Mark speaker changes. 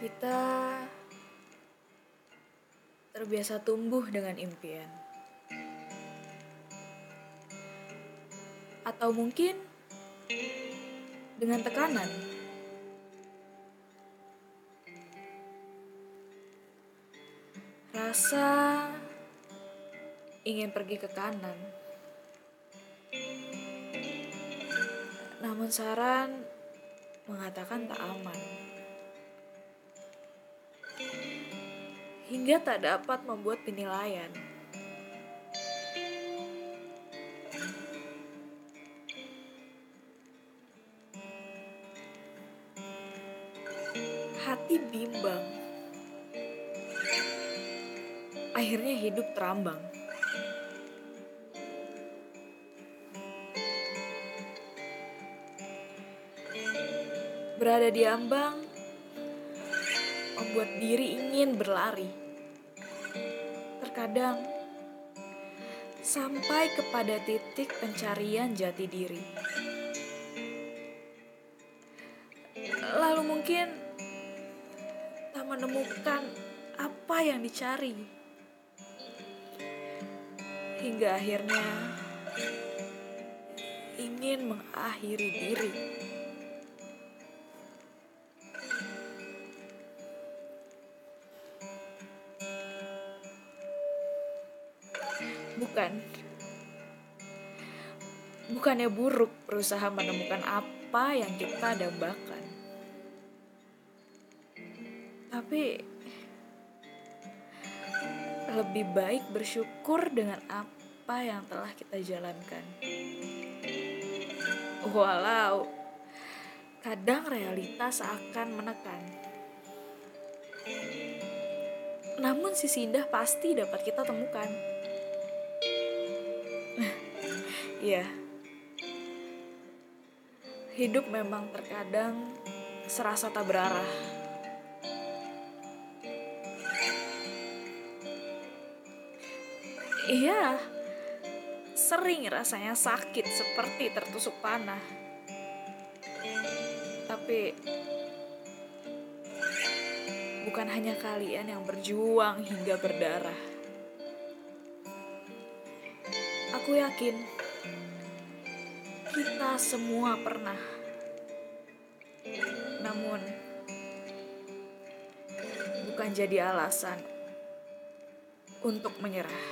Speaker 1: Kita terbiasa tumbuh dengan impian. Atau mungkin dengan tekanan. Rasa ingin pergi ke kanan. Namun saran mengatakan tak aman. Hingga tak dapat membuat penilaian. Hati bimbang. Akhirnya hidup terambang. Berada di ambang membuat diri ingin berlari. Terkadang sampai kepada titik pencarian jati diri. Lalu mungkin tak menemukan apa yang dicari. Hingga akhirnya ingin mengakhiri diri. Bukan. Bukannya buruk berusaha menemukan apa yang kita dambakan. Tapi lebih baik bersyukur dengan apa yang telah kita jalankan. Walau kadang realitas akan menekan. Namun sisi indah pasti dapat kita temukan. Iya. Hidup memang terkadang serasa tak berarah. Iya. Sering rasanya sakit seperti tertusuk panah. Tapi bukan hanya kalian yang berjuang hingga berdarah. Aku yakin kita semua pernah. Namun bukan jadi alasan untuk menyerah.